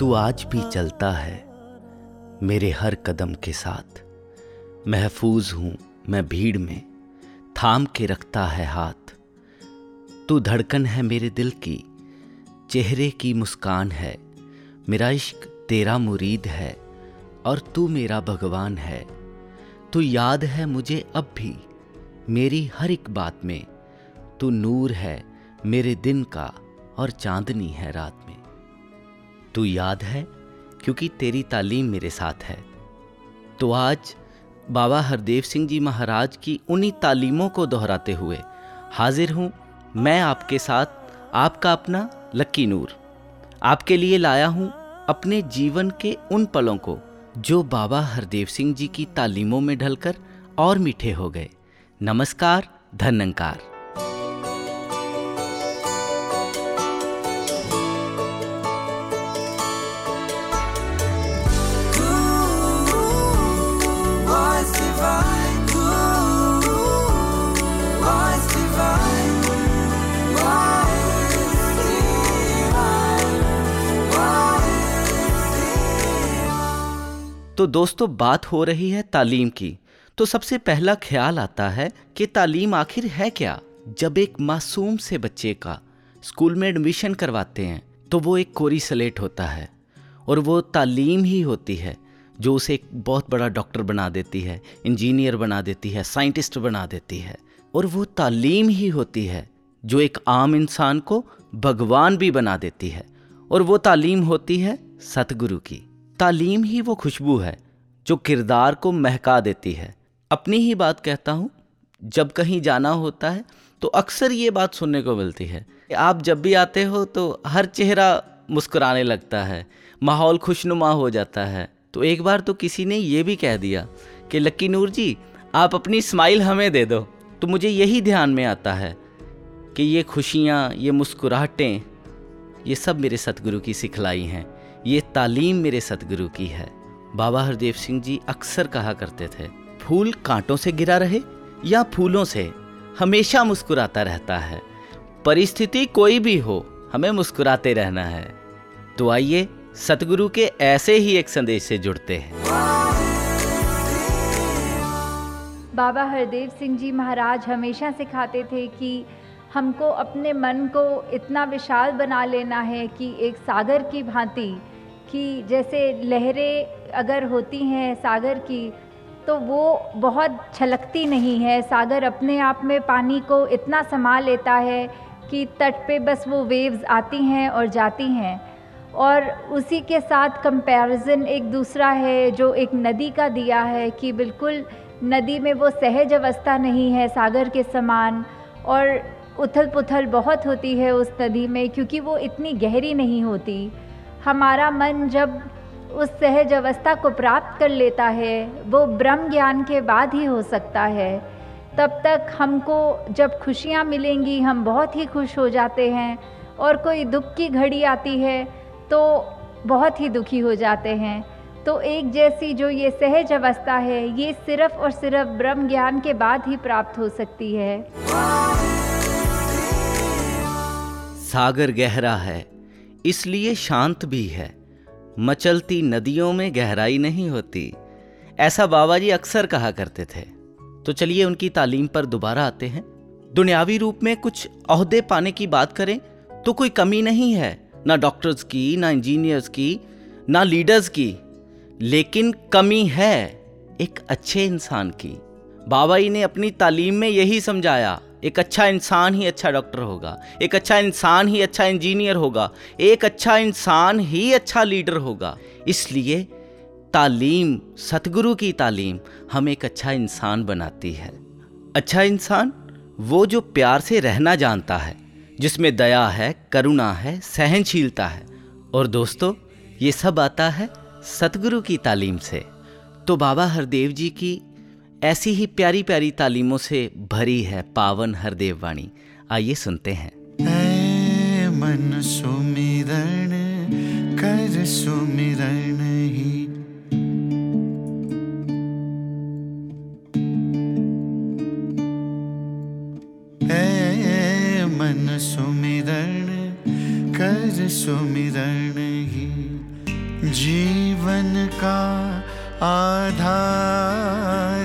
तू आज भी चलता है मेरे हर कदम के साथ। महफूज हूँ मैं भीड़ में, थाम के रखता है हाथ। तू धड़कन है मेरे दिल की, चेहरे की मुस्कान है। मेरा इश्क तेरा मुरीद है और तू मेरा भगवान है। तू याद है मुझे अब भी, मेरी हर एक बात में। तू नूर है मेरे दिन का और चांदनी है रात में। तू याद है? क्योंकि तेरी तालीम मेरे साथ है। तो आज बाबा हरदेव सिंह जी महाराज की उन्हीं तालीमों को दोहराते हुए हाजिर हूँ मैं आपके साथ आपका अपना लक्की नूर। आपके लिए लाया हूँ अपने जीवन के उन पलों को जो बाबा हरदेव सिंह जी की तालीमों में ढलकर और मीठे हो गए। नमस्कार, धन्यकार। तो दोस्तों, बात हो रही है तालीम की। तो सबसे पहला ख्याल आता है कि तालीम आखिर है क्या? जब एक मासूम से बच्चे का स्कूल में एडमिशन करवाते हैं तो वो एक कोरी सलेट होता है और वो तालीम ही होती है, जो उसे एक बहुत बड़ा डॉक्टर बना देती है, इंजीनियर बना देती है, साइंटिस्ट बना देती है। और वो तालीम ही होती है, जो एक आम इंसान को भगवान भी बना देती है। और वो तालीम होती है सतगुरु की। तालीम ही वो खुशबू है, जो किरदार को महका देती है। अपनी ही बात कहता हूँ, जब कहीं जाना होता है तो अक्सर ये बात सुनने को मिलती है आप जब भी आते हो तो हर चेहरा मुस्कुराने लगता है, माहौल खुशनुमा हो जाता है। तो एक बार तो किसी ने ये भी कह दिया कि, लक्की नूर जी, आप अपनी स्माइल हमें दे दो। तो मुझे यही ध्यान में आता है कि ये खुशियाँ, ये मुस्कुराहटें, ये सब मेरे सतगुरु की सिखलाई हैं। ये तालीम मेरे सतगुरु की है। बाबा हरदेव सिंह जी अक्सर कहा करते थे, फूल कांटों से गिरा रहे या फूलों से? हमेशा मुस्कुराता रहता है। परिस्थिति कोई भी हो, हमें मुस्कुराते रहना है। तो आइए, सतगुरु के ऐसे ही एक संदेश से जुड़ते हैं। बाबा हरदेव सिंह जी महाराज हमेशा सिखाते थे कि हमको अपने मन को इतना विशाल बना लेना है कि एक सागर की भांति कि जैसे लहरें अगर होती हैं सागर की तो वो बहुत छलकती नहीं है। सागर अपने आप में पानी को इतना समा लेता है कि तट पे बस वो वेव्स आती हैं और जाती हैं। और उसी के साथ कंपैरिजन एक दूसरा है जो एक नदी का दिया है कि बिल्कुल नदी में वो सहज अवस्था नहीं है सागर के समान। और उथल पुथल बहुत होती है उस नदी में, क्योंकि वो इतनी गहरी नहीं होती। हमारा मन जब उस सहज अवस्था को प्राप्त कर लेता है, वो ब्रह्म ज्ञान के बाद ही हो सकता है। तब तक हमको जब खुशियाँ मिलेंगी, हम बहुत ही खुश हो जाते हैं, और कोई दुख की घड़ी आती है तो बहुत ही दुखी हो जाते हैं। तो एक जैसी जो ये सहज अवस्था है, ये सिर्फ़ और सिर्फ़ ब्रह्म ज्ञान के बाद ही प्राप्त हो सकती है। सागर गहरा है, इसलिए शांत भी है। मचलती नदियों में गहराई नहीं होती। ऐसा बाबा जी अक्सर कहा करते थे। तो चलिए उनकी तालीम पर दोबारा आते हैं। दुनियावी रूप में कुछ अहदे पाने की बात करें तो कोई कमी नहीं है, ना डॉक्टर्स की, ना इंजीनियर्स की, ना लीडर्स की। लेकिन कमी है एक अच्छे इंसान की। बाबा जी ने अपनी तालीम में यही समझाया एक अच्छा इंसान ही अच्छा डॉक्टर होगा, एक अच्छा इंसान ही अच्छा इंजीनियर होगा, एक अच्छा इंसान ही अच्छा लीडर होगा। इसलिए तालीम, सतगुरु की तालीम हम एक अच्छा इंसान बनाती है। अच्छा इंसान वो जो प्यार से रहना जानता है, जिसमें दया है, करुणा है, सहनशीलता है। और दोस्तों, ये सब आता है सतगुरु की तालीम से। तो बाबा हरदेव जी की ऐसी ही प्यारी प्यारी तालीमों से भरी है पावन हरदेव वाणी। आइए सुनते हैं। मन सुमिरण कर सुमिरण ही। मन सुमिरण कर सुमिरण ही। जीवन का आधार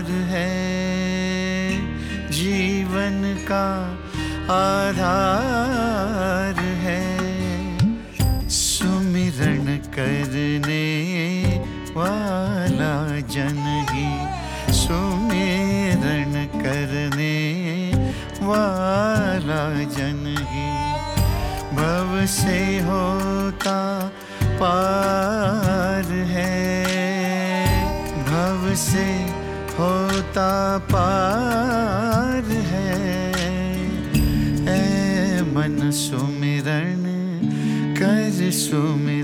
आधार है। सुमिरन करने वाला जन ही। सुमिरन करने वाला जन ही। भव से होता पार है। भव से होता पार कर सुमिरन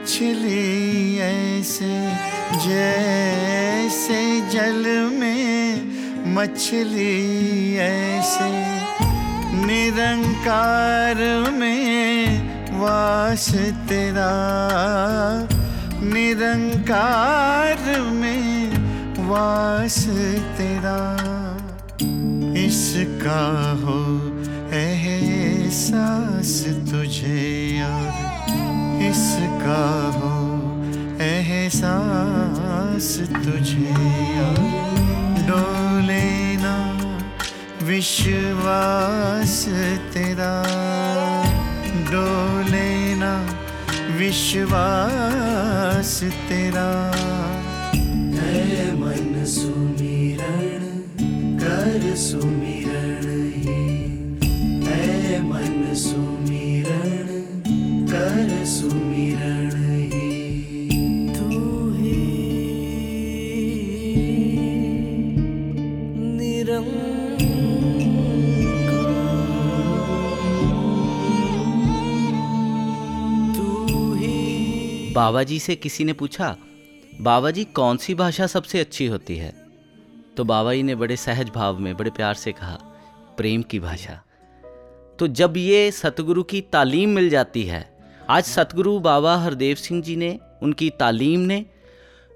मछली ऐसे, जैसे जल में मछली ऐसे, निरंकार में वास तेरा, निरंकार में वास तेरा। इसका एहसास तुझे डोलेना डोले विश्वास तेरा। डोलेना विश्वास तेरा। मन सुमिरण कर सुमिरण मन सुमिरण कर सुमिरण बाबा जी से किसी ने पूछा बाबा जी कौन सी भाषा सबसे अच्छी होती है? तो बाबा जी ने बड़े सहज भाव में, बड़े प्यार से कहा, प्रेम की भाषा। तो जब ये सतगुरु की तालीम मिल जाती है, आज सतगुरु बाबा हरदेव सिंह जी ने, उनकी तालीम ने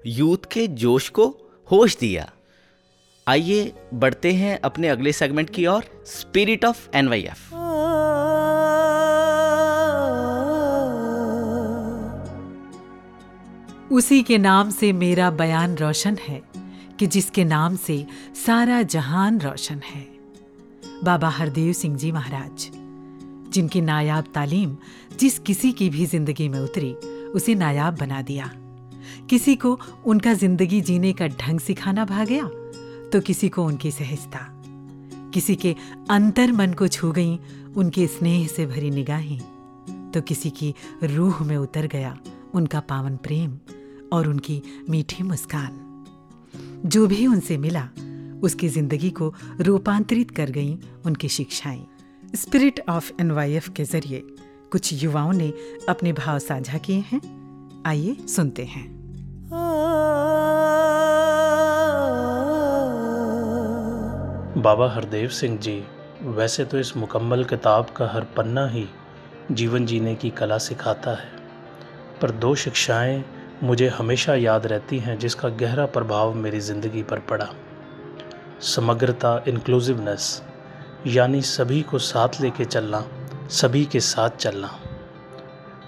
यूथ के जोश को होश दिया। आइए, बढ़ते हैं अपने अगले सेगमेंट की ओर स्पिरिट ऑफ़ एनवाईएफ उसी के नाम से मेरा बयान रोशन है, कि जिसके नाम से सारा जहान रोशन है। बाबा हरदेव सिंह जी महाराज, जिनकी नायाब तालीम जिस किसी की भी ज़िंदगी में उतरी, उसे नायाब बना दिया। किसी को उनका ज़िंदगी जीने का ढंग सिखाना भा गया तो किसी को उनकी सहजता। किसी के अंतर मन को छू गई, उनके स्नेह से भरी निगाहें तो किसी की रूह में उतर गया उनका पावन प्रेम और उनकी मीठी मुस्कान। जो भी उनसे मिला, उसकी ज़िंदगी को रूपांतरित कर गईं उनकी शिक्षाएँ। स्पिरिट ऑफ़ एनवाईएफ के ज़रिए कुछ युवाओं ने अपने भाव साझा किए हैं। आइए सुनते हैं। बाबा हरदेव सिंह जी, वैसे तो इस मुकम्मल किताब का हर पन्ना ही जीवन जीने की कला सिखाता है। पर दो शिक्षाएँ मुझे हमेशा याद रहती हैं जिसका गहरा प्रभाव मेरी ज़िंदगी पर पड़ा। समग्रता इंक्लूसिवनेस यानी सभी को साथ लेके चलना, सभी के साथ चलना।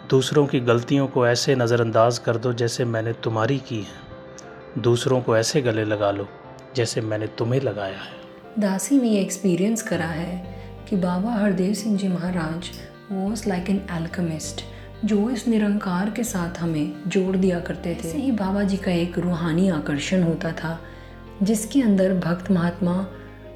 दूसरों की गलतियों को ऐसे नज़रअंदाज कर दो जैसे मैंने तुम्हारी की है। दूसरों को ऐसे गले लगा लो जैसे मैंने तुम्हें लगाया है। दासी ने ये एक्सपीरियंस करा है कि Baba Hardev Singh ji Maharaj was like an alchemist जो इस निरंकार के साथ हमें जोड़ दिया करते थे। ऐसे ही बाबा जी का एक रूहानी आकर्षण होता था जिसके अंदर भक्त महात्मा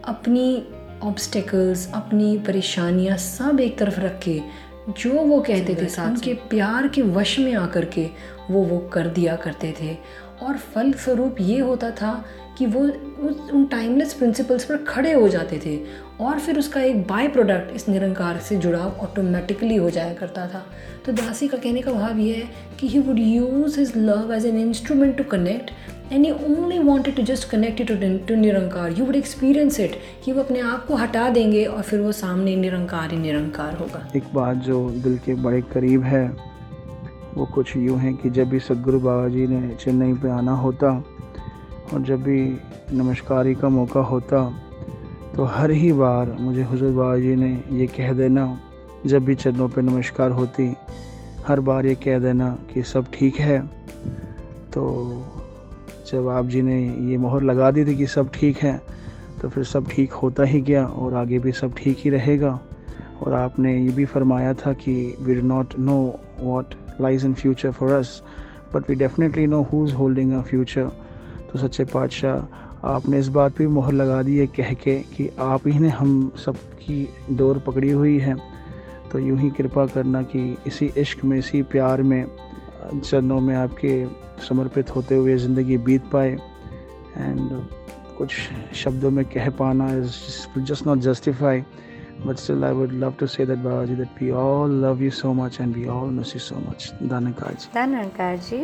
अपनी ऑब्स्टेकल्स अपनी परेशानियाँ सब एक तरफ़ रख के जो वो कहते थे साथ उनके प्यार के वश में आकर के वो वो कर दिया करते थे। और फल स्वरूप ये होता था कि वो उस, उन टाइमलेस प्रिंसिपल्स पर खड़े हो जाते थे और फिर उसका एक बाय प्रोडक्ट इस निरंकार से जुड़ाव ऑटोमेटिकली हो जाया करता था। तो दासी का कहने का भाव ये है कि he would use his love as an instrument to connect and you only wanted to just connect to to Nirankar you would experience it कि वो अपने आप को हटा देंगे और फिर वो सामने निरंकार ही निरंकार होगा। एक बात जो दिल के बड़े करीब है, वो कुछ यूँ है कि जब भी सदगुरु बाबा जी ने चेन्नई पे आना होता और जब भी नमस्कारी का मौका होता तो हर ही बार मुझे हुजूर बाबा जी ने ये कह देना, जब भी चरणों पे नमस्कार होती, हर बार ये कह देना कि सब ठीक है। तो जब आप जी ने ये मोहर लगा दी थी कि सब ठीक है तो फिर सब ठीक होता ही गया और आगे भी सब ठीक ही रहेगा। और आपने ये भी फरमाया था कि we do not know what lies in future for us but we definitely know who is holding a future तो सच्चे पातशाह आपने इस बात पे मोहर लगा दी है कह के कि आप ही ने हम सब की डोर पकड़ी हुई है तो यूँ ही कृपा करना कि इसी इश्क में इसी प्यार में चरणों में आपके समर्पित होते हुए ज़िंदगी बीत पाए एंड कुछ शब्दों में कह पाना is just not justify but still I would love to say that Babaji that we all love you so much and we all miss you so much. Dhanankarji. Dhanankarji,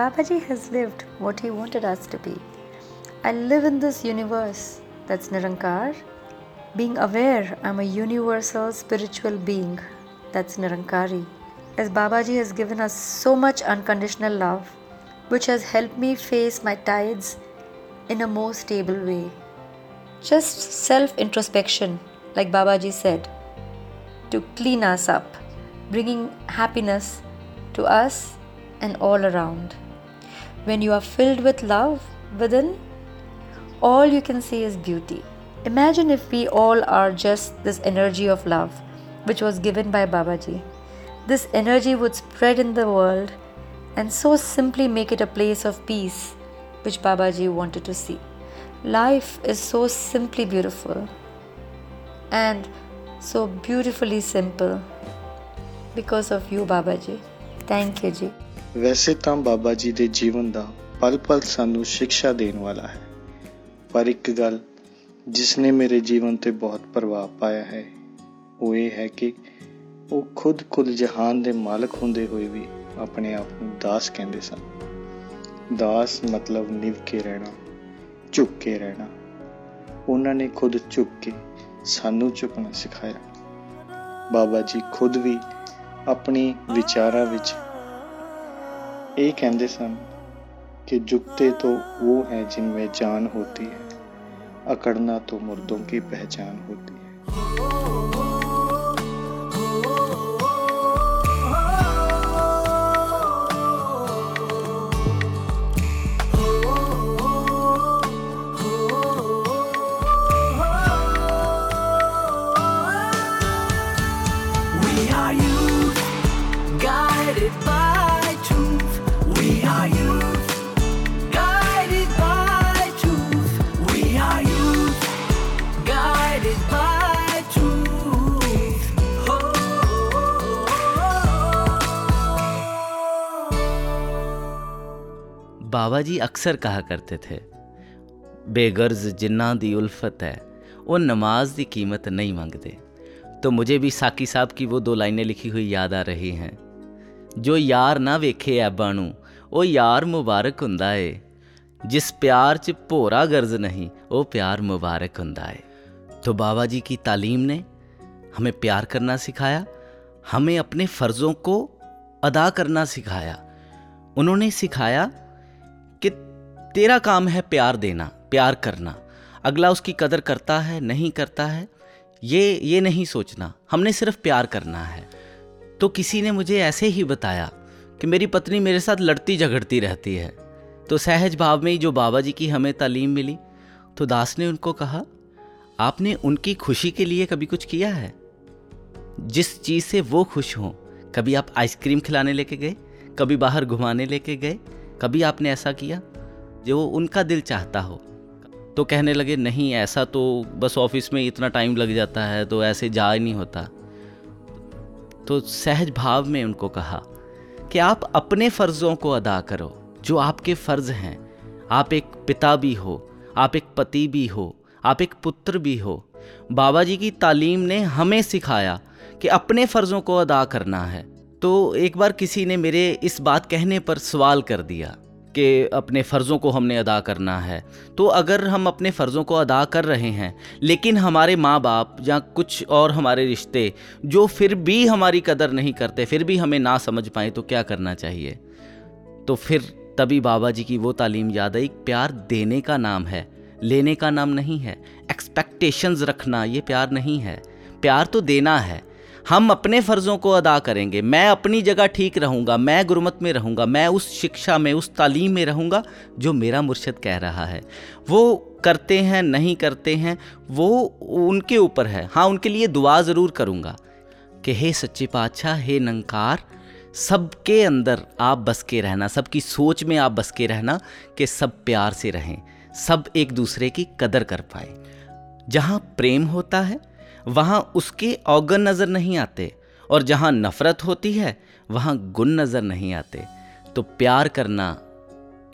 Babaji has lived what he wanted us to be. I live in this universe that's Nirankar. Being aware I'm a universal spiritual being that's Nirankari. As Babaji has given us so much unconditional love, which has helped me face my tides in a more stable way. Just self introspection like Babaji said, to clean us up, bringing happiness to us and all around. When you are filled with love within, all you can see is beauty. Imagine if we all are just this energy of love which was given by Babaji. This energy would spread in the world and so simply make it a place of peace which Babaji wanted to see. Life is so simply beautiful and so beautifully simple because of you Babaji. Thank you ji. ਵੈਸੇ ਤਾਂ ਬਾਬਾ ਜੀ ਦੇ ਜੀਵਨ ਦਾ ਪਲ ਪਲ ਸਾਨੂੰ ਸਿੱਖਿਆ ਦੇਣ ਵਾਲਾ ਹੈ। ਪਰ ਇੱਕ ਗੱਲ ਜਿਸ ਨੇ ਮੇਰੇ ਜੀਵਨ ਤੇ ਬਹੁਤ ਪ੍ਰਭਾਵ ਪਾਇਆ ਹੈ, ਉਹ ਇਹ ਹੈ ਕਿ ਉਹ ਖੁਦ ਕੁੱਲ ਜਹਾਨ ਦੇ ਮਾਲਕ ਹੁੰਦੇ ਹੋਏ ਵੀ ਆਪਣੇ ਆਪ ਨੂੰ ਦਾਸ ਕਹਿੰਦੇ ਸਨ। ਦਾਸ ਮਤਲਬ ਨਿਵ ਕੇ ਰਹਿਣਾ, ਝੁੱਕ ਕੇ ਰਹਿਣਾ। ਉਹਨਾਂ ਨੇ ਖੁਦ ਝੁੱਕ ਕੇ ਸਾਨੂੰ ਝੁਕਣਾ ਸਿਖਾਇਆ। ਬਾਬਾ ਜੀ ਖੁਦ ਵੀ ਆਪਣੀ ਵਿਚਾਰਾਂ ਵਿੱਚ ये कहते सन कि जुगते तो वो हैं जिनमें जान होती है, अकड़ना तो मुर्दों की पहचान होती है। बाबा जी अक्सर कहा करते थे बेगर्ज जिन्ना दी उल्फत है वो नमाज दी कीमत नहीं मांगते तो मुझे भी साकी साहब की वो दो लाइनें लिखी हुई याद आ रही हैं ਜੋ ਯਾਰ ਨਾ ਵੇਖੇ ਐਬਾਂ ਨੂੰ ਉਹ ਯਾਰ ਮੁਬਾਰਕ ਹੁੰਦਾ ਏ ਜਿਸ प्यार च भोरा गर्ज नहीं वो प्यार मुबारक ਹੁੰਦਾ है तो बाबा जी की तालीम ने हमें प्यार करना सिखाया हमें अपने फ़र्ज़ों को अदा करना सिखाया उन्होंने सिखाया कि तेरा काम है प्यार देना, प्यार करना। अगला उसकी कदर करता है, नहीं करता है, ये ये नहीं सोचना। हमने सिर्फ़ प्यार करना है। तो किसी ने मुझे ऐसे ही बताया कि मेरी पत्नी मेरे साथ लड़ती झगड़ती रहती है। तो सहज भाव में ही जो बाबा जी की हमें तालीम मिली तो दास ने उनको कहा, आपने उनकी खुशी के लिए कभी कुछ किया है? जिस चीज़ से वो खुश हों, कभी आप आइसक्रीम खिलाने लेके गए, कभी बाहर घुमाने लेके गए, कभी आपने ऐसा किया? जो उनका दिल चाहता हो। तो कहने लगे, नहीं, ऐसा तो बस ऑफ़िस में इतना टाइम लग जाता है तो ऐसे जा ही नहीं होता। तो सहज भाव में उनको कहा, कि आप अपने फ़र्ज़ों को अदा करो, जो आपके फ़र्ज़ हैं। आप एक पिता भी हो, आप एक पति भी हो, आप एक पुत्र भी हो। बाबा जी की तालीम ने हमें सिखाया कि अपने फ़र्ज़ों को अदा करना है। तो एक बार किसी ने मेरे इस बात कहने पर सवाल कर दिया। कि अपने फ़र्ज़ों को हमने अदा करना है। तो अगर हम अपने फ़र्ज़ों को अदा कर रहे हैं, लेकिन हमारे माँ बाप या कुछ और हमारे रिश्ते जो फिर भी हमारी कदर नहीं करते, फिर भी हमें ना समझ पाए तो क्या करना चाहिए? तो फिर तभी बाबा जी की वो तालीम याद आई, प्यार देने का नाम है। लेने का नाम नहीं है एक्सपेक्टेशंस रखना, ये प्यार नहीं है। प्यार तो देना है हम अपने फ़र्ज़ों को अदा करेंगे। मैं अपनी जगह ठीक रहूँगा, मैं गुरमत में रहूँगा, मैं उस शिक्षा में, उस तालीम में रहूँगा, जो मेरा मुर्शद कह रहा है। वो करते हैं, नहीं करते हैं, वो उनके ऊपर है। हाँ उनके लिए दुआ ज़रूर करूँगा कि हे सच्चे पातशाह हे नंकार, सबके अंदर आप बस के रहना, सबकी सोच में आप बस के रहना कि सब प्यार से रहें, सब एक दूसरे की कदर कर पाए। जहाँ प्रेम होता है वहाँ उसके औगन नज़र नहीं आते, और जहाँ नफ़रत होती है, वहाँ गुण नज़र नहीं आते। तो प्यार करना,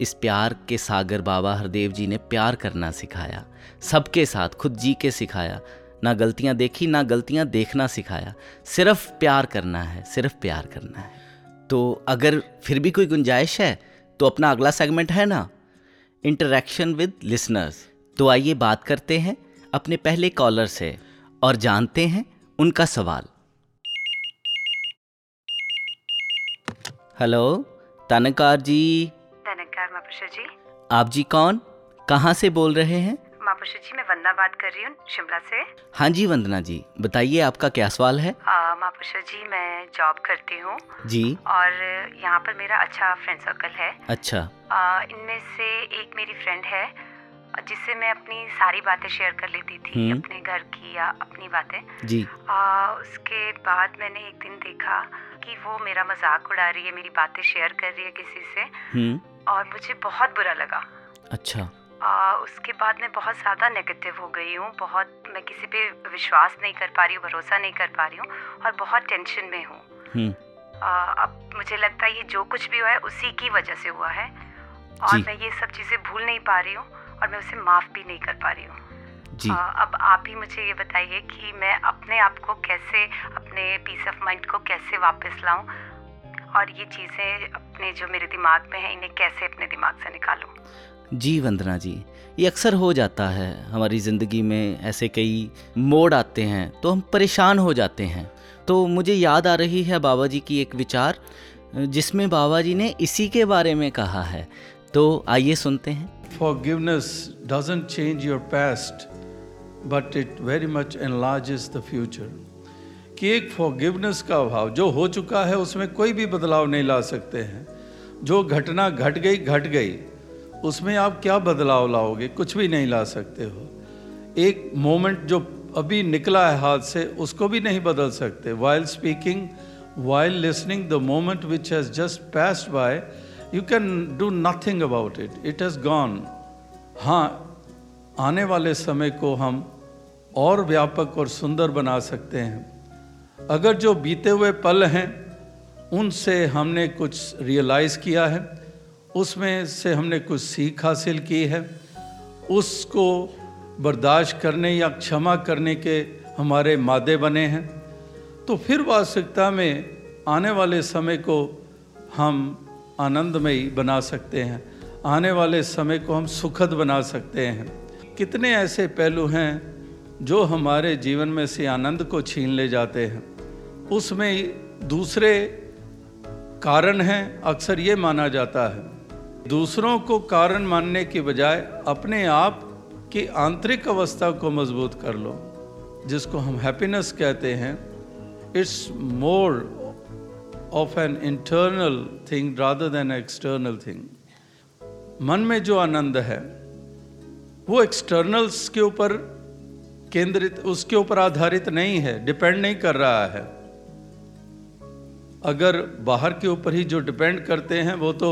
इस प्यार के सागर बाबा हरदेव जी ने प्यार करना सिखाया, सबके साथ, खुद जी के सिखाया, ना गलतियाँ देखी, ना गलतियाँ देखना सिखाया। सिर्फ़ प्यार करना है, सिर्फ़ प्यार करना है। तो अगर फिर भी कोई गुंजाइश है तो अपना अगला सेगमेंट है ना इंटरेक्शन विद लिसनर्स तो आइए बात करते हैं अपने पहले कॉलर से। और जानते हैं उनका सवाल। हेलो तनकार जी। धनकार मापुषा जी। आप जी कौन? कहाँ से बोल रहे हैं? मापुषा जी मैं वंदना बात कर रही हूँ शिमला से। हाँ जी वंदना जी। बताइए आपका क्या सवाल है? मापुषा जी मैं जॉब करती हूँ। जी। और यहाँ पर मेरा अच्छा फ्रेंड सर्कल है। अच्छा। इनमें से एक मेरी फ्रेंड है जिससे मैं अपनी सारी बातें शेयर कर लेती थी हम्म। अपने घर की या अपनी बातें। जी। आ, उसके बाद मैंने एक दिन देखा कि वो मेरा मज़ाक उड़ा रही है मेरी बातें शेयर कर रही है किसी से। हम्म। और मुझे बहुत बुरा लगा। अच्छा। आ, उसके बाद मैं बहुत ज़्यादा नेगेटिव हो गई हूँ बहुत मैं किसी पे विश्वास नहीं कर पा रही हूँ भरोसा नहीं कर पा रही हूँ और बहुत टेंशन में हूँ। हम्म। अब मुझे लगता है ये जो कुछ भी हुआ है उसी की वजह से हुआ है। और मैं ये सब चीज़ें भूल नहीं पा रही हूँ। और मैं उसे माफ़ भी नहीं कर पा रही हूँ। जी। आ, अब आप ही मुझे ये बताइए कि मैं अपने आप को कैसे अपने पीस ऑफ़ माइंड को कैसे वापस लाऊं? और ये चीज़ें अपने जो मेरे दिमाग में है इन्हें कैसे अपने दिमाग से निकालूं? जी वंदना जी ये अक्सर हो जाता है। हमारी ज़िंदगी में ऐसे कई मोड़ आते हैं तो हम परेशान हो जाते हैं। तो मुझे याद आ रही है बाबा जी की एक विचार जिसमें बाबा जी ने इसी के बारे में कहा है। तो आइए सुनते हैं। Forgiveness doesn't change your past, but it very much enlarges the future. कि एक forgiveness का अभाव जो हो चुका है उसमें कोई भी बदलाव नहीं ला सकते हैं। जो घटना घट गई घट गई उसमें आप क्या बदलाव लाओगे? कुछ भी नहीं ला सकते हो। एक मोमेंट जो अभी निकला है हाथ से उसको भी नहीं बदल सकते। While speaking while listening the moment which has just passed by you can do nothing about it it has gone हाँ आने वाले समय को हम और व्यापक और सुंदर बना सकते हैं। अगर जो बीते हुए पल हैं, उनसे हमने कुछ रियलाइज़ किया है, उसमें से हमने कुछ सीख हासिल की है, उसको बर्दाश्त करने या क्षमा करने के हमारे मादे बने हैं तो फिर वास्तविकता में आने वाले समय को हम आनंदमयी बना सकते हैं। आने वाले समय को हम सुखद बना सकते हैं। कितने ऐसे पहलू हैं जो हमारे जीवन में से आनंद को छीन ले जाते हैं। उसमें दूसरे कारण हैं, अक्सर ये माना जाता है। दूसरों को कारण मानने के बजाय अपने आप की आंतरिक अवस्था को मज़बूत कर लो, जिसको हम हैप्पीनेस कहते हैं। It's more of an internal thing rather than external thing मन में जो आनंद है, वो एक्सटर्नल्स के ऊपर केंद्रित, उसके ऊपर आधारित नहीं है डिपेंड नहीं कर रहा है। अगर बाहर के ऊपर ही जो डिपेंड करते हैं, वो तो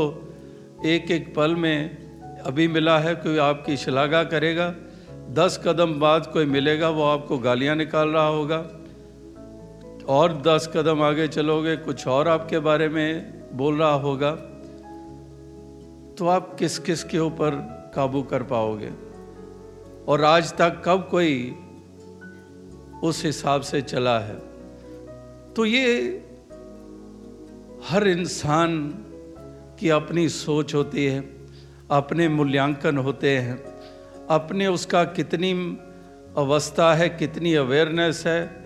एक एक पल में अभी मिला है, कोई आपकी शलाघा करेगा, दस कदम बाद कोई मिलेगा, वो आपको गालियाँ निकाल रहा होगा। और दस कदम आगे चलोगे, कुछ और आपके बारे में बोल रहा होगा तो आप किस किस के ऊपर काबू कर पाओगे? और आज तक कब कोई उस हिसाब से चला है? तो ये हर इंसान की अपनी सोच होती है, अपने मूल्यांकन होते हैं, अपने उसका कितनी अवस्था है, कितनी अवेयरनेस है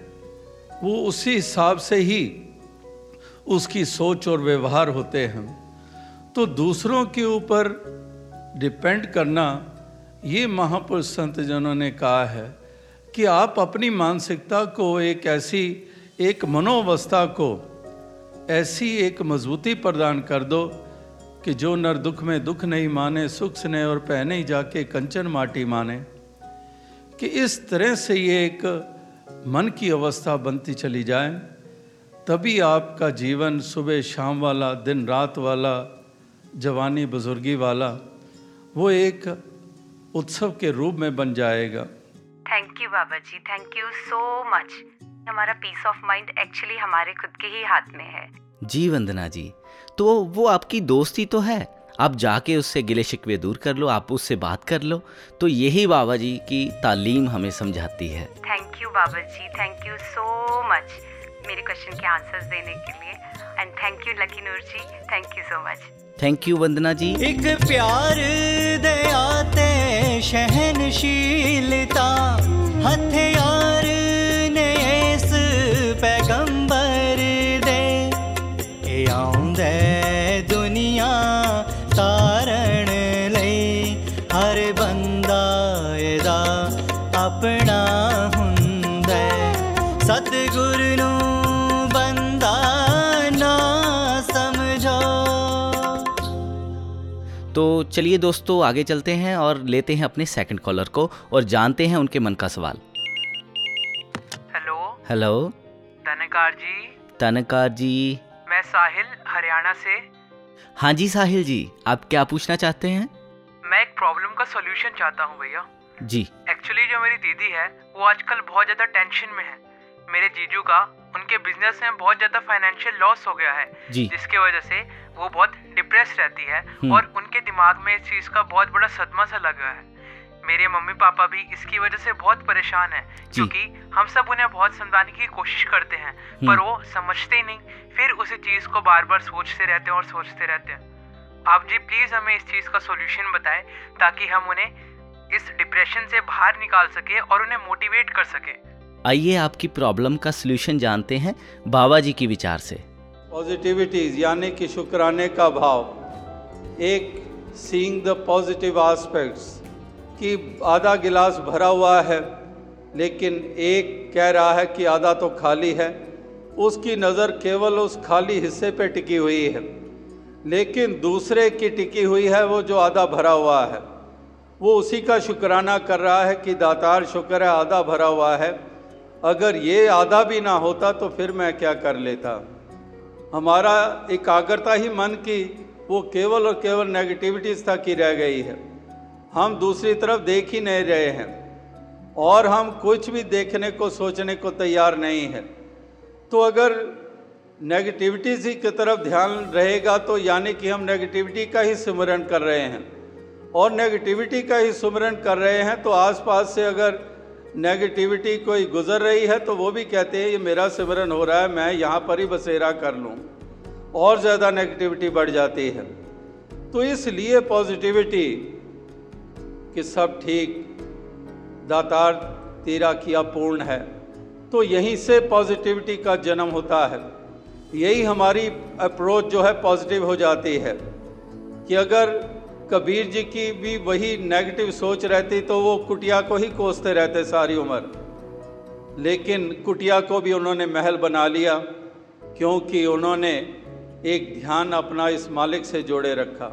वो उसी हिसाब से ही उसकी सोच और व्यवहार होते हैं। तो दूसरों के ऊपर डिपेंड करना, ये महापुरुष संत जनों ने कहा है कि आप अपनी मानसिकता को एक ऐसी, एक मनोवस्था को ऐसी एक मजबूती प्रदान कर दो कि जो नर दुख में दुख नहीं माने, सुख स्नेह और पहने ही जाके कंचन माटी माने, कि इस तरह से ये एक मन की अवस्था बनती चली जाए तभी आपका जीवन सुबह शाम वाला दिन रात वाला जवानी बुजुर्गी वाला वो एक उत्सव के रूप में बन जाएगा। Thank you Baba ji thank you so much हमारा पीस ऑफ़ माइंड एक्चुअली हमारे खुद के ही हाथ में है। जी वंदना जी तो वो आपकी दोस्ती तो है? आप जाके उससे गिले शिकवे दूर कर लो आप उससे बात कर लो तो यही बाबा जी की तालीम हमें समझाती है। Thank you Baba ji thank you so much मेरे क्वेश्चन के आंसर्स देने के लिए. And thank you Lucky Noor ji. Thank you so much thank you Vandana ji. एक प्यार दयाते सहनशीलता हथियार ने इस पैगंबर तो चलिए दोस्तों आगे चलते हैं और लेते हैं अपने सेकंड कॉलर को और जानते हैं उनके मन का सवाल। हेलो? हेलो? धनकार जी। तनकार जी। मैं साहिल हरियाणा से। हाँ जी साहिल जी आप क्या पूछना चाहते हैं? मैं एक प्रॉब्लम का सॉल्यूशन चाहता हूँ भैया। जी। एक्चुअली जो मेरी दीदी है वो आजकल बहुत ज़्यादा टेंशन में है। मेरे जीजू का उनके बिज़नेस में बहुत ज़्यादा फाइनेंशियल लॉस हो गया है। जिसकी वजह से वो बहुत डिप्रेस रहती है हम्म। और उनके दिमाग में इस चीज़ का बहुत बड़ा सदमा सा लगा है मेरे मम्मी पापा भी इसकी वजह से बहुत परेशान है क्योंकि हम सब उन्हें बहुत समझाने की कोशिश करते हैं पर हम्म। वो समझते ही नहीं फिर उसी चीज़ को बार बार सोचते रहते हैं और सोचते रहते हैं आप जी प्लीज़ हमें इस चीज़ का सॉल्यूशन बताएँ ताकि हम उन्हें इस डिप्रेशन से बाहर निकाल सके और उन्हें मोटिवेट कर सके आइए आपकी प्रॉब्लम का सलूशन जानते हैं बाबा जी की विचार से। पॉजिटिविटीज यानी कि शुक्राने का भाव। एक सीइंग द पॉजिटिव एस्पेक्ट्स कि आधा गिलास भरा हुआ है, लेकिन एक कह रहा है कि आधा तो खाली है। उसकी नज़र केवल उस खाली हिस्से पे टिकी हुई है। लेकिन दूसरे की टिकी हुई है, वो जो आधा भरा हुआ है। वो उसी का शुक्राना कर रहा है कि दातार शुक्र है, आधा भरा हुआ है। अगर ये आधा भी ना होता तो फिर मैं क्या कर लेता। हमारा एकाग्रता ही मन की, वो केवल और केवल नेगेटिविटीज़ तक ही रह गई है। हम दूसरी तरफ़ देख ही नहीं रहे हैं। और हम कुछ भी देखने को, सोचने को तैयार नहीं है। तो अगर नेगेटिविटीज़ ही की तरफ़ ध्यान रहेगा तो यानी कि हम नेगेटिविटी का ही सिमरन कर रहे हैं। और नेगेटिविटी का ही सिमरन कर रहे हैं तो आसपास से अगर नेगेटिविटी कोई गुजर रही है तो वो भी कहते हैं, ये मेरा सिमरन हो रहा है, मैं यहाँ पर ही बसेरा कर लूँ। और ज़्यादा नेगेटिविटी बढ़ जाती है। तो इसलिए पॉजिटिविटी कि सब ठीक, दातार तेरा किया पूर्ण है। तो यहीं से पॉजिटिविटी का जन्म होता है। यही हमारी अप्रोच जो है पॉजिटिव हो जाती है। कि अगर कबीर जी की भी वही नेगेटिव सोच रहती तो वो कुटिया को ही कोसते रहते सारी उम्र। लेकिन कुटिया को भी उन्होंने महल बना लिया, क्योंकि उन्होंने एक ध्यान अपना इस मालिक से जोड़े रखा।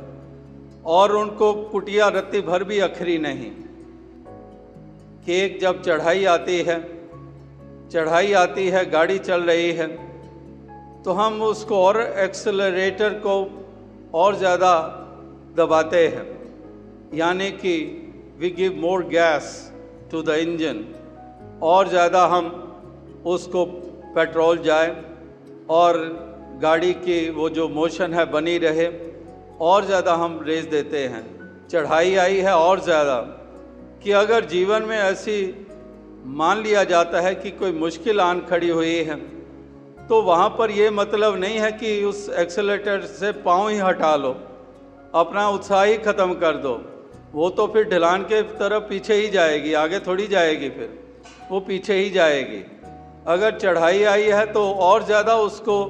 और उनको कुटिया रत्ती भर भी अखरी नहीं। कि एक जब चढ़ाई आती है, चढ़ाई आती है, गाड़ी चल रही है तो हम उसको और एक्सलरेटर को और ज़्यादा दबाते हैं। यानी कि we give more gas to the engine और ज़्यादा हम उसको पेट्रोल जाए और गाड़ी की वो जो मोशन है बनी रहे, और ज़्यादा हम रेस देते हैं। चढ़ाई आई है और ज़्यादा। कि अगर जीवन में ऐसी मान लिया जाता है कि कोई मुश्किल आन खड़ी हुई है तो वहाँ पर ये मतलब नहीं है कि उस एक्सेलेटर से पाँव ही हटा लो। अपना उत्साह ही ख़त्म कर दो। वो तो फिर ढलान के तरफ़ पीछे ही जाएगी, आगे थोड़ी जाएगी फिर। वो पीछे ही जाएगी। अगर चढ़ाई आई है तो और ज़्यादा उसको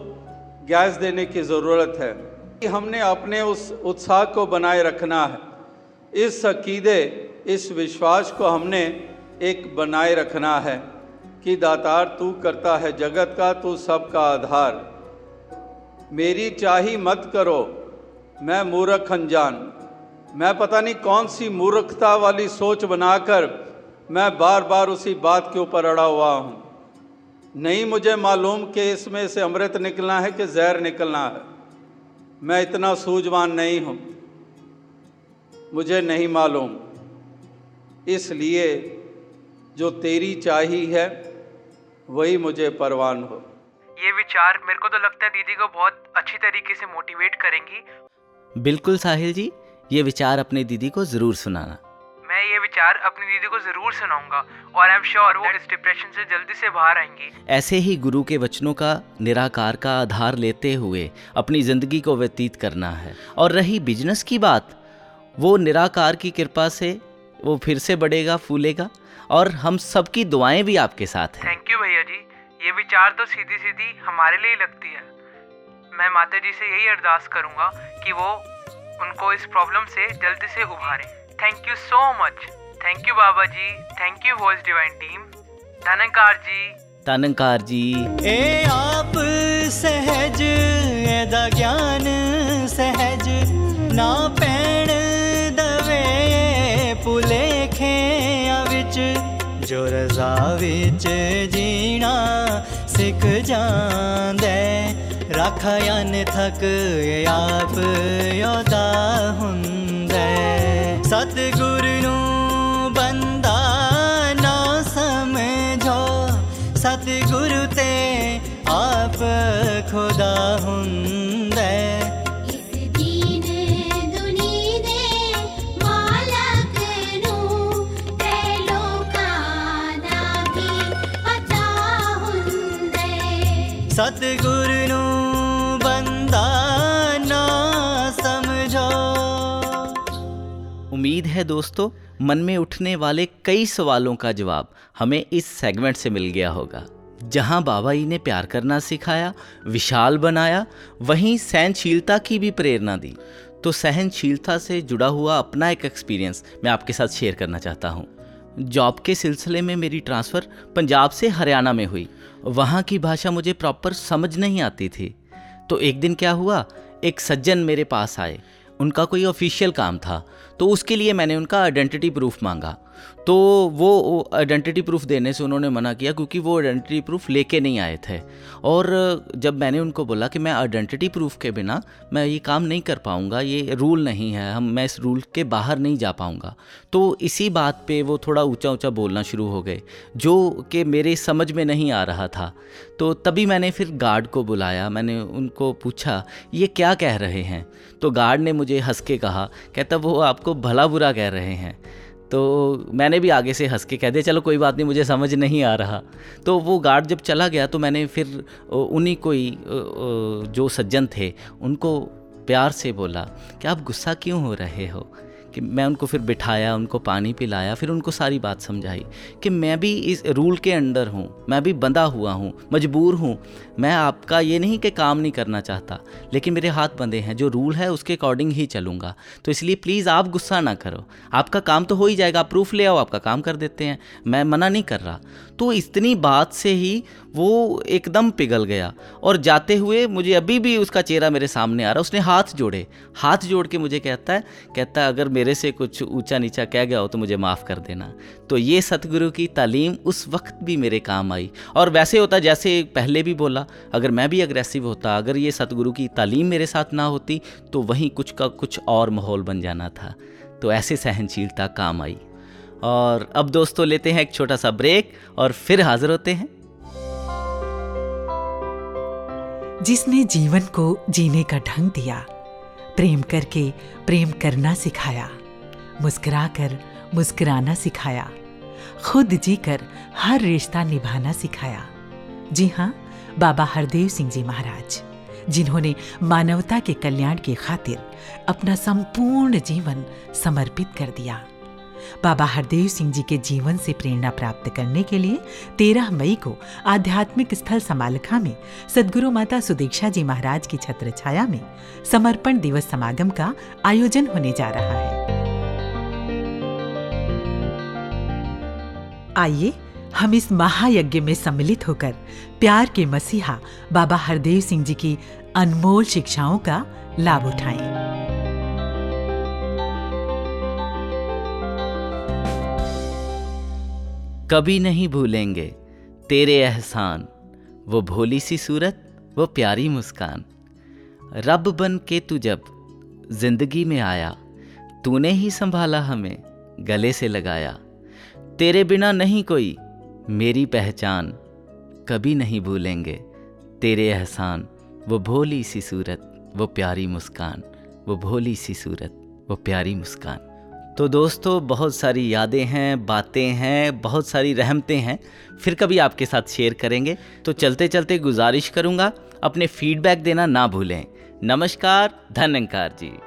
गैस देने की ज़रूरत है। कि हमने अपने उस उत्साह को बनाए रखना है। इस अकीदे, इस विश्वास को हमने एक बनाए रखना है कि दातार तू करता है जगत का, तू सबका आधार। मेरी चाही मत करो। मैं मूर्ख अनजान। मैं पता नहीं कौन सी मूर्खता वाली सोच बनाकर मैं बार बार उसी बात के ऊपर अड़ा हुआ हूँ। नहीं मुझे मालूम कि इसमें से अमृत निकलना है कि जहर निकलना है। मैं इतना सूझवान नहीं हूँ। मुझे नहीं मालूम। इसलिए जो तेरी चाही है, वही मुझे परवान हो। ये विचार मेरे को तो लगता है दीदी को बहुत अच्छी तरीके से मोटिवेट करेंगी। बिल्कुल साहिल जी ये विचार अपने दीदी को ज़रूर सुनाना। मैं ये विचार अपनी दीदी को ज़रूर सुनाऊँगा और आई एम श्योर वो इस डिप्रेशन से जल्दी से बाहर आएँगी। ऐसे ही गुरु के वचनों का निराकार का आधार लेते हुए अपनी ज़िंदगी को व्यतीत करना है। और रही बिज़नेस की बात वो निराकार की कृपा से वो फिर से बढ़ेगा फूलेगा और हम सबकी दुआएँ भी आपके साथ हैं। थैंक यू भैया जी। ये विचार तो सीधी सीधी हमारे लिए लगती है। मैं माता जी से यही अरदास करूँगा कि वो उनको इस प्रॉब्लम से जल्दी से उभारें। Thank you so much thank you Baba ji thank you voice divine team धनकार जी धनकार जी ए आप सहज एदा ज्ञान सहज। ना पैण दवे भुलेखे विच जो रजा विच जीना सिख ਜਾਂਦੇ රකයන් යොදා හොන්ද සත්ගුරුනු බන්දා නෝ සමජෝ सतगुरु ते आप खुदा हुंद सतगुरु उम्मीद है दोस्तों, मन में उठने वाले कई सवालों का जवाब हमें इस सेगमेंट से मिल गया होगा। जहाँ बाबा जी ने प्यार करना सिखाया, विशाल बनाया, वहीं सहनशीलता की भी प्रेरणा दी। तो सहनशीलता से जुड़ा हुआ अपना एक एक्सपीरियंस मैं आपके साथ शेयर करना चाहता हूँ। जॉब के सिलसिले में मेरी ट्रांसफ़र पंजाब से हरियाणा में हुई। वहाँ की भाषा मुझे प्रॉपर समझ नहीं आती थी। तो एक दिन क्या हुआ, एक सज्जन मेरे पास आए। उनका कोई ऑफिशियल काम था तो उसके लिए मैंने उनका आइडेंटिटी प्रूफ मांगा। तो वो आइडेंटिटी प्रूफ देने से उन्होंने मना किया क्योंकि वो आइडेंटिटी प्रूफ लेके नहीं आए थे। और जब मैंने उनको बोला कि मैं आइडेंटिटी प्रूफ के बिना मैं ये काम नहीं कर पाऊँगा, ये रूल नहीं है, हम, मैं इस रूल के बाहर नहीं जा पाऊँगा। तो इसी बात पे वो थोड़ा ऊँचा ऊँचा बोलना शुरू हो गए, जो कि मेरे समझ में नहीं आ रहा था। तो तभी मैंने फिर गार्ड को बुलाया, मैंने उनको पूछा, ये क्या कह रहे हैं? तो गार्ड ने मुझे हंस के कहा, कहता वो आपको भला बुरा कह रहे हैं। तो मैंने भी आगे से हंस के कह दिया, चलो कोई बात नहीं, मुझे समझ नहीं आ रहा। तो वो गार्ड जब चला गया तो मैंने फिर उन्हीं कोई जो सज्जन थे, उनको प्यार से बोला कि आप गुस्सा क्यों हो रहे हो? कि मैं उनको फिर बिठाया, उनको पानी पिलाया, फिर उनको सारी बात समझाई कि मैं भी इस रूल के अंडर हूँ, मैं भी बंधा हुआ हूँ, मजबूर हूँ। मैं आपका ये नहीं कि काम नहीं करना चाहता, लेकिन मेरे हाथ बंधे हैं, जो रूल है उसके अकॉर्डिंग ही चलूँगा। तो इसलिए प्लीज़ आप गुस्सा ना करो। आपका काम तो हो ही जाएगा प्रूफ ले आओ, आपका काम कर देते हैं। मैं मना नहीं कर रहा। तो इतनी बात से ही वो एकदम पिघल गया और जाते हुए मुझे अभी भी उसका चेहरा मेरे सामने आ रहा उसने हाथ जोड़े, हाथ जोड़ के मुझे कहता है कहता है, अगर मेरे से कुछ ऊँचा नीचा कह गया हो तो मुझे माफ़ कर देना। तो ये सतगुरु की तालीम उस वक्त भी मेरे काम आई। और वैसे होता, जैसे पहले भी बोला, अगर मैं भी अग्रेसिव होता, अगर ये सतगुरु की तालीम मेरे साथ ना होती तो वहीं कुछ का कुछ और माहौल बन जाना था। तो ऐसे सहनशीलता काम आई। और अब दोस्तों, लेते हैं एक छोटा सा ब्रेक और फिर हाजिर होते हैं। जिसने जीवन को जीने का ढंग दिया, प्रेम करके प्रेम करना सिखाया, मुस्कुराकर मुस्कुराना सिखाया, खुद जीकर हर रिश्ता निभाना सिखाया। जी हाँ बाबा हरदेव सिंह जी महाराज, जिन्होंने मानवता के कल्याण की खातिर अपना संपूर्ण जीवन समर्पित कर दिया। बाबा हरदेव सिंह जी के जीवन से प्रेरणा प्राप्त करने के लिए 13 मई को आध्यात्मिक स्थल समालखा में सदगुरु माता सुदीक्षा जी महाराज की छत्र छाया में समर्पण दिवस समागम का आयोजन होने जा रहा है। आइए, हम इस महायज्ञ में सम्मिलित होकर प्यार के मसीहा बाबा हरदेव सिंह जी की अनमोल शिक्षाओं का लाभ उठाएँ। कभी नहीं भूलेंगे। तेरे एहसान, वो भोली सी सूरत, वो प्यारी मुस्कान। रब बन के तू जब ज़िंदगी में आया, तूने ही संभाला हमें, गले से लगाया। तेरे बिना नहीं कोई मेरी पहचान, कभी नहीं भूलेंगे। तेरे एहसान, वो भोली सी सूरत, वो प्यारी मुस्कान, वो भोली सी सूरत, वो प्यारी मुस्कान। तो दोस्तों, बहुत सारी यादें हैं, बातें हैं, बहुत सारी रहमतें हैं, फिर कभी आपके साथ शेयर करेंगे। तो चलते चलते गुजारिश करूँगा, अपने फीडबैक देना ना भूलें। नमस्कार, धन्यकार जी।